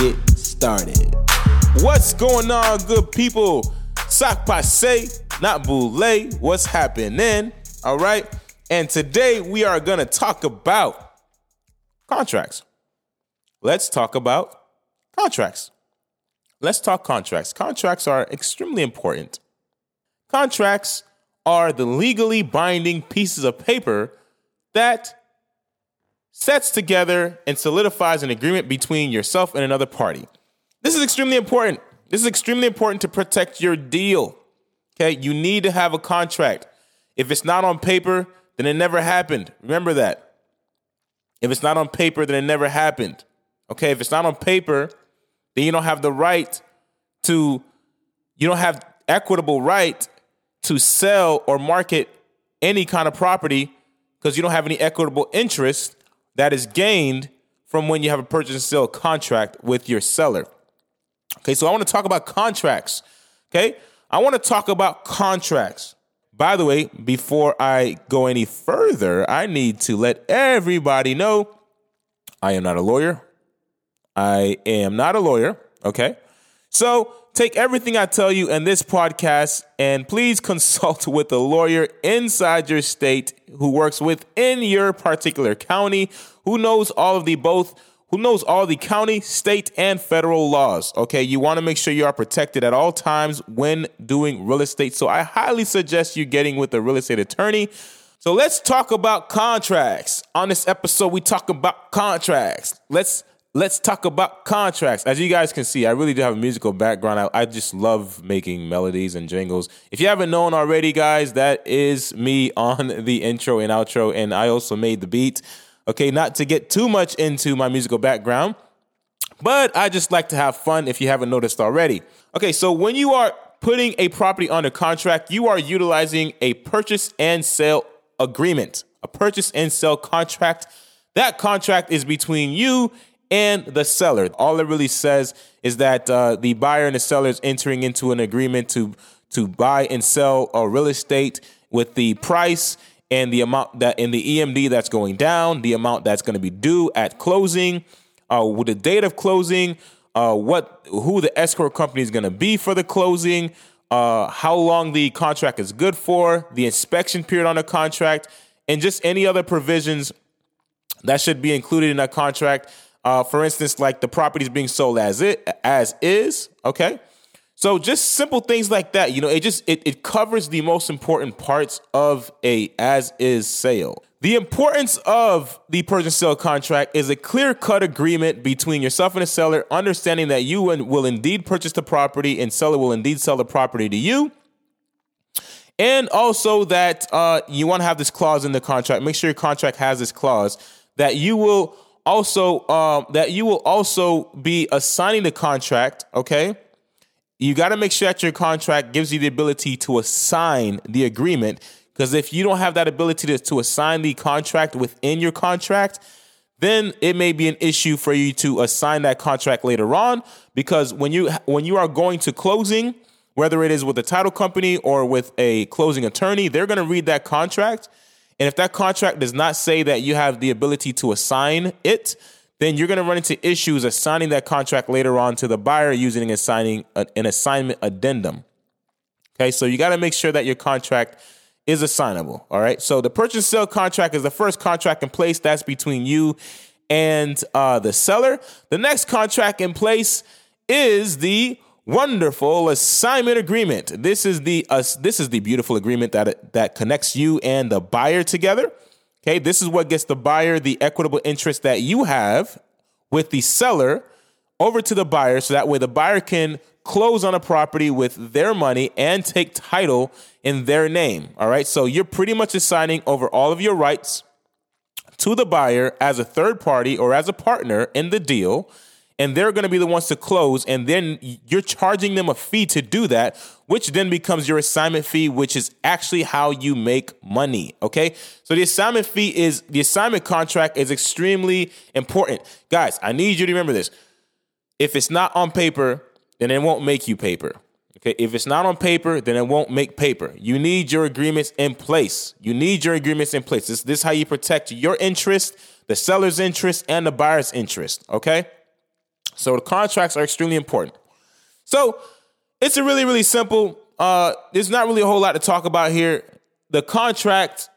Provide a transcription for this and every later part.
get started. What's going on, good people? Sock passe, not boule. What's happening? All right. And today we are going to talk about contracts. Let's talk about contracts. Let's talk contracts. Contracts are extremely important. Contracts are the legally binding pieces of paper that sets together and solidifies an agreement between yourself and another party. This is extremely important. This is extremely important to protect your deal. Okay, you need to have a contract. If it's not on paper, then it never happened. Remember that. If it's not on paper, then it never happened. Okay, if it's not on paper, then you don't have the right to, you don't have equitable right to sell or market any kind of property because you don't have any equitable interest that is gained from when you have a purchase and sale contract with your seller. Okay, so I want to talk about contracts. Okay, I want to talk about contracts. By the way, before I go any further, I need to let everybody know I am not a lawyer. I am not a lawyer. Okay, so take everything I tell you in this podcast and please consult with a lawyer inside your state who works within your particular county who knows all of the both who knows all the county, state, and federal laws. Okay, you want to make sure you are protected at all times when doing real estate. So I highly suggest you getting with a real estate attorney. So let's talk about contracts. On this episode, we talk about contracts. Let's let's talk about contracts. As you guys can see, I really do have a musical background. I, I, just love making melodies and jingles. If you haven't known already, guys, that is me on the intro and outro, and I also made the beat. Okay, not to get too much into my musical background, but I just like to have fun if you haven't noticed already. Okay, so when you are putting a property under contract, you are utilizing a purchase and sale agreement, a purchase and sale contract. That contract is between you and the seller. All it really says is that uh, the buyer and the seller is entering into an agreement to to buy and sell a real estate with the price and the amount that in the EMD that's going down, the amount that's going to be due at closing, uh, with the date of closing, uh, what who the escrow company is going to be for the closing, uh, how long the contract is good for, the inspection period on the contract, and just any other provisions that should be included in that contract. Uh, for instance, like the property is being sold as it as is. Okay. So just simple things like that, you know, it just it, it covers the most important parts of a as is sale. The importance of the purchase sale contract is a clear cut agreement between yourself and the seller, understanding that you will indeed purchase the property and seller will indeed sell the property to you. And also that uh, you want to have this clause in the contract. Make sure your contract has this clause that you will also um, that you will also be assigning the contract. Okay, you got to make sure that your contract gives you the ability to assign the agreement. Because if you don't have that ability to, to assign the contract within your contract, then it may be an issue for you to assign that contract later on. Because when you when you are going to closing, whether it is with a title company or with a closing attorney, they're going to read that contract. And if that contract does not say that you have the ability to assign it, then you're going to run into issues assigning that contract later on to the buyer using assigning an assignment addendum. Okay, so you got to make sure that your contract is assignable. All right, so the purchase sale contract is the first contract in place. That's between you and uh, the seller. The next contract in place is the wonderful assignment agreement. This is the uh, this is the beautiful agreement that that connects you and the buyer together. Okay, this is what gets the buyer the equitable interest that you have with the seller over to the buyer so that way the buyer can close on a property with their money and take title in their name. All right, so you're pretty much assigning over all of your rights to the buyer as a third party or as a partner in the deal. And they're going to be the ones to close and then you're charging them a fee to do that which then becomes your assignment fee which is actually how you make money okay? So the assignment fee is the assignment contract is extremely important. Guys i need you to remember this. If it's not on paper then it won't make you paper okay? If it's not on paper then it won't make paper. You need your agreements in place. You need your agreements in place. This, this is how you protect your interest the seller's interest and the buyer's interest okay so the contracts are extremely important. So it's a really, really simple. Uh, there's not really a whole lot to talk about here. The contracts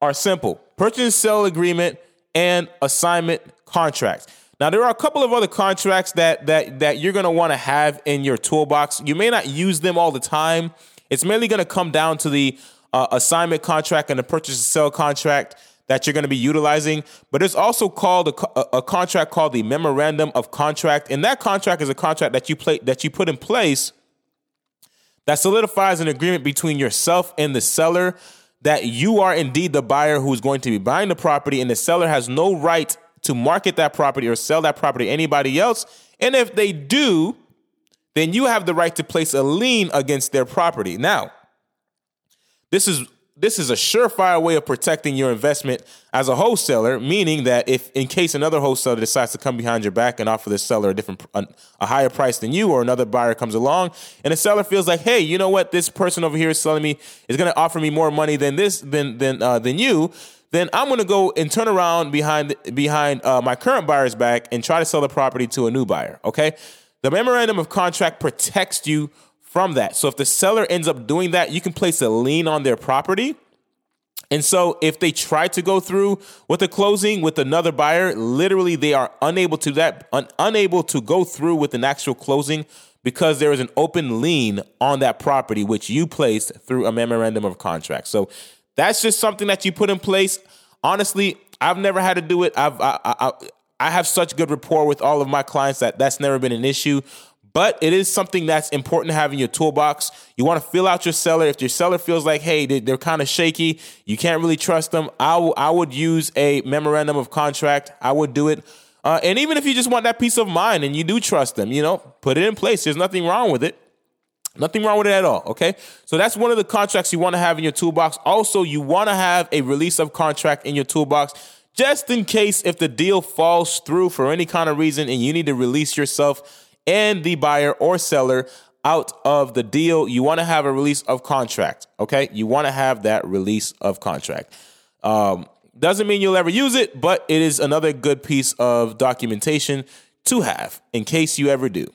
are simple: purchase and sale agreement and assignment contracts. Now there are a couple of other contracts that that that you're going to want to have in your toolbox. You may not use them all the time. It's mainly going to come down to the uh, assignment contract and the purchase and sale contract that you're going to be utilizing, but it's also called a, a, contract called the memorandum of contract, and that contract is a contract that you play that you put in place that solidifies an agreement between yourself and the seller that you are indeed the buyer who's going to be buying the property, and the seller has no right to market that property or sell that property to anybody else. And if they do, then you have the right to place a lien against their property. Now, this is this is a surefire way of protecting your investment as a wholesaler, meaning that if in case another wholesaler decides to come behind your back and offer the seller a different a, a, higher price than you or another buyer comes along and the seller feels like, "Hey, you know what? This person over here is selling me is going to offer me more money than this than than uh, than you." Then I'm going to go and turn around behind behind uh, my current buyer's back and try to sell the property to a new buyer, okay? The memorandum of contract protects you from that. So if the seller ends up doing that, you can place a lien on their property. And so if they try to go through with a closing with another buyer, literally they are unable to that un, unable to go through with an actual closing because there is an open lien on that property which you placed through a memorandum of contract. So that's just something that you put in place. Honestly, I've never had to do it. I've I, I, I have such good rapport with all of my clients that that's never been an issue but it is something that's important to have in your toolbox. You want to fill out your seller. If your seller feels like, hey, they're kind of shaky, you can't really trust them, I, w- I would use a memorandum of contract. I would do it. Uh, and even if you just want that peace of mind and you do trust them, you know, put it in place. There's nothing wrong with it. Nothing wrong with it at all. Okay. So that's one of the contracts you want to have in your toolbox. Also, you want to have a release of contract in your toolbox just in case if the deal falls through for any kind of reason and you need to release yourself and the buyer or seller out of the deal. You want to have a release of contract. Okay. You want to have that release of contract. Um, doesn't mean you'll ever use it, but it is another good piece of documentation to have in case you ever do.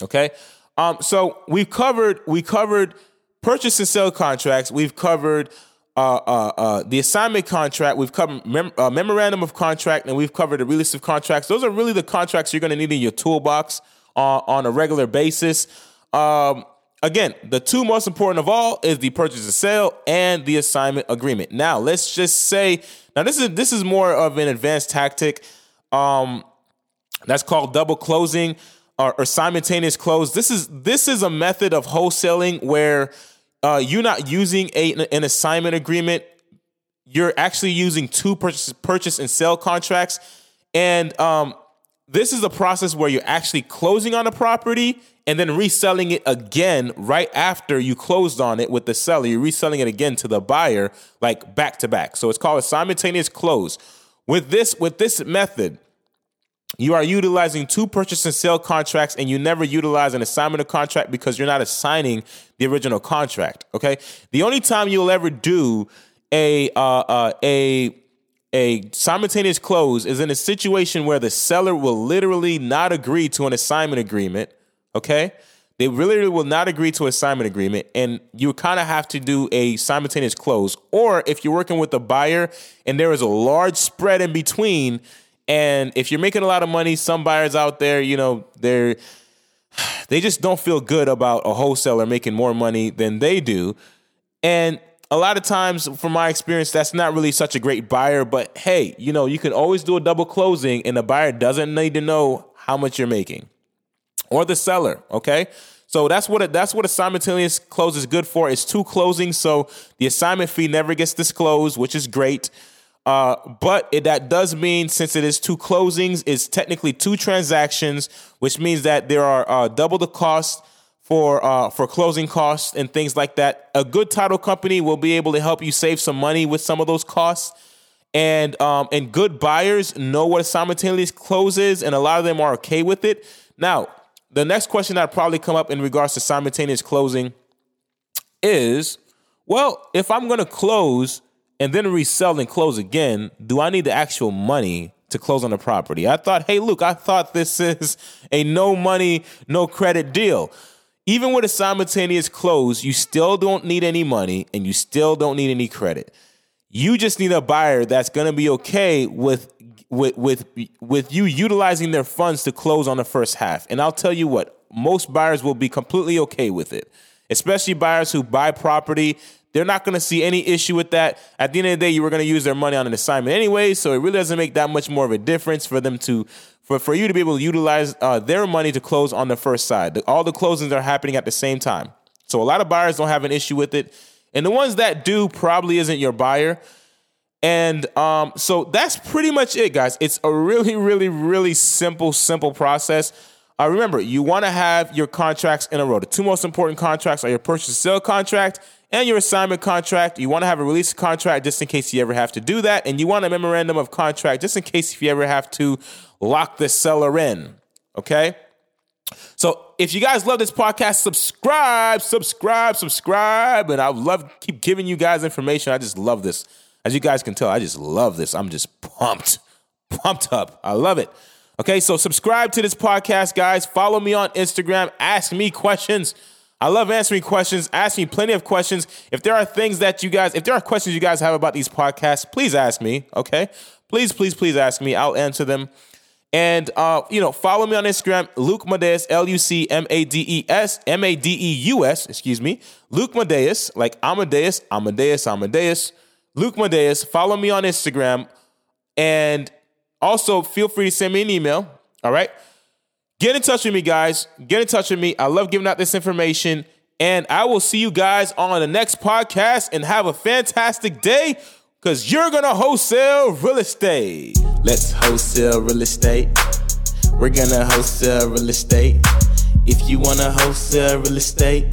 Okay. Um, so we've covered we covered purchase and sale contracts. We've covered uh, uh, uh, the assignment contract, we've covered mem- uh, memorandum of contract, and we've covered the release of contracts. Those are really the contracts you're going to need in your toolbox on a regular basis. Um, again, the two most important of all is the purchase and sale and the assignment agreement. Now, let's just say now this is this is more of an advanced tactic. Um, that's called double closing or, or simultaneous close. This is this is a method of wholesaling where uh, you're not using a, an assignment agreement. You're actually using two purchase, purchase and sale contracts. And um, this is a process where you're actually closing on a property and then reselling it again right after you closed on it with the seller. You're reselling it again to the buyer, like back to back. So it's called a simultaneous close. With this, with this method, you are utilizing two purchase and sale contracts and you never utilize an assignment of contract because you're not assigning the original contract okay? The only time you'll ever do a uh, uh, a a simultaneous close is in a situation where the seller will literally not agree to an assignment agreement okay? They literally will not agree to assignment agreement and you kind of have to do a simultaneous close. Or if you're working with a buyer and there is a large spread in between and if you're making a lot of money, some buyers out there, you know, they're they just don't feel good about a wholesaler making more money than they do. And a lot of times, from my experience, that's not really such a great buyer. But hey, you know, you can always do a double closing, and the buyer doesn't need to know how much you're making, or the seller. Okay, so that's what a, that's what a simultaneous close is good for. It's two closings, so the assignment fee never gets disclosed, which is great. Uh, but it, that does mean since it is two closings, it's technically two transactions, which means that there are uh, double the cost for uh, for closing costs and things like that. A good title company will be able to help you save some money with some of those costs. And um, and good buyers know what a simultaneous close is, and a lot of them are okay with it. Now, the next question that probably come up in regards to simultaneous closing is, well, if I'm going to close and then resell and close again, do I need the actual money to close on the property? I thought, hey, Luc, I thought this is a no money, no credit deal. Even with a simultaneous close, you still don't need any money and you still don't need any credit. You just need a buyer that's going to be okay with with with with you utilizing their funds to close on the first half. And I'll tell you what, most buyers will be completely okay with it. Especially buyers who buy property, they're not going to see any issue with that. At the end of the day, you were going to use their money on an assignment anyway, so it really doesn't make that much more of a difference for them to for, for you to be able to utilize uh, their money to close on the first side. All the closings are happening at the same time. So a lot of buyers don't have an issue with it. And the ones that do probably isn't your buyer. And um, so that's pretty much it, guys. It's a really, really, really simple, simple process. Uh, remember, you want to have your contracts in a row. The two most important contracts are your purchase sale contract and your assignment contract. You want to have a release contract just in case you ever have to do that. And you want a memorandum of contract just in case if you ever have to lock the seller in. Okay? So if you guys love this podcast, subscribe, subscribe, subscribe. And I love keep giving you guys information. I just love this. As you guys can tell, I just love this. I'm just pumped, pumped up. I love it. Okay, so subscribe to this podcast, guys. Follow me on Instagram. Ask me questions. I love answering questions. Ask me plenty of questions. If there are things that you guys, if there are questions you guys have about these podcasts, please ask me. Okay, please, please, please ask me. I'll answer them. And uh, you know, follow me on Instagram, Luc Madeus, L U C M A D E S, M A D E U S, excuse me, Luc Madeus, like Amadeus, Amadeus, Amadeus, Luc Madeus. Follow me on Instagram, and also feel free to send me an email. All right, get in touch with me, guys. Get in touch with me. I love giving out this information, and I will see you guys on the next podcast. And have a fantastic day because you're going to wholesale real estate. Let's wholesale real estate. We're going to wholesale real estate. If you want to wholesale real estate,